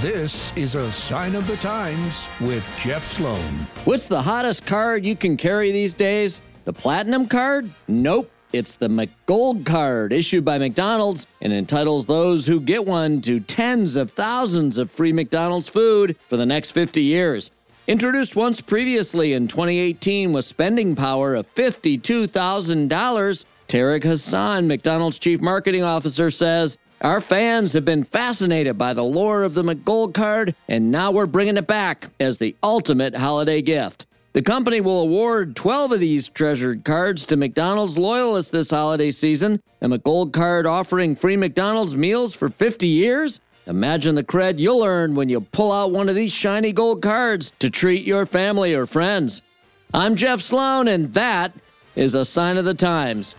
This is a sign of the times with Jeff Sloan. What's the hottest card you can carry these days? The Platinum card? Nope. It's the McGold card issued by McDonald's and entitles those who get one to tens of thousands of free McDonald's food for the next 50 years. Introduced once previously in 2018 with spending power of $52,000, Tariq Hassan, McDonald's chief marketing officer, says our fans have been fascinated by the lore of the McGold card, and now we're bringing it back as the ultimate holiday gift. The company will award 12 of these treasured cards to McDonald's loyalists this holiday season. And A McGold card offering free McDonald's meals for 50 years? Imagine the cred you'll earn when you pull out one of these shiny gold cards to treat your family or friends. I'm Jeff Sloan, and that is a sign of the times.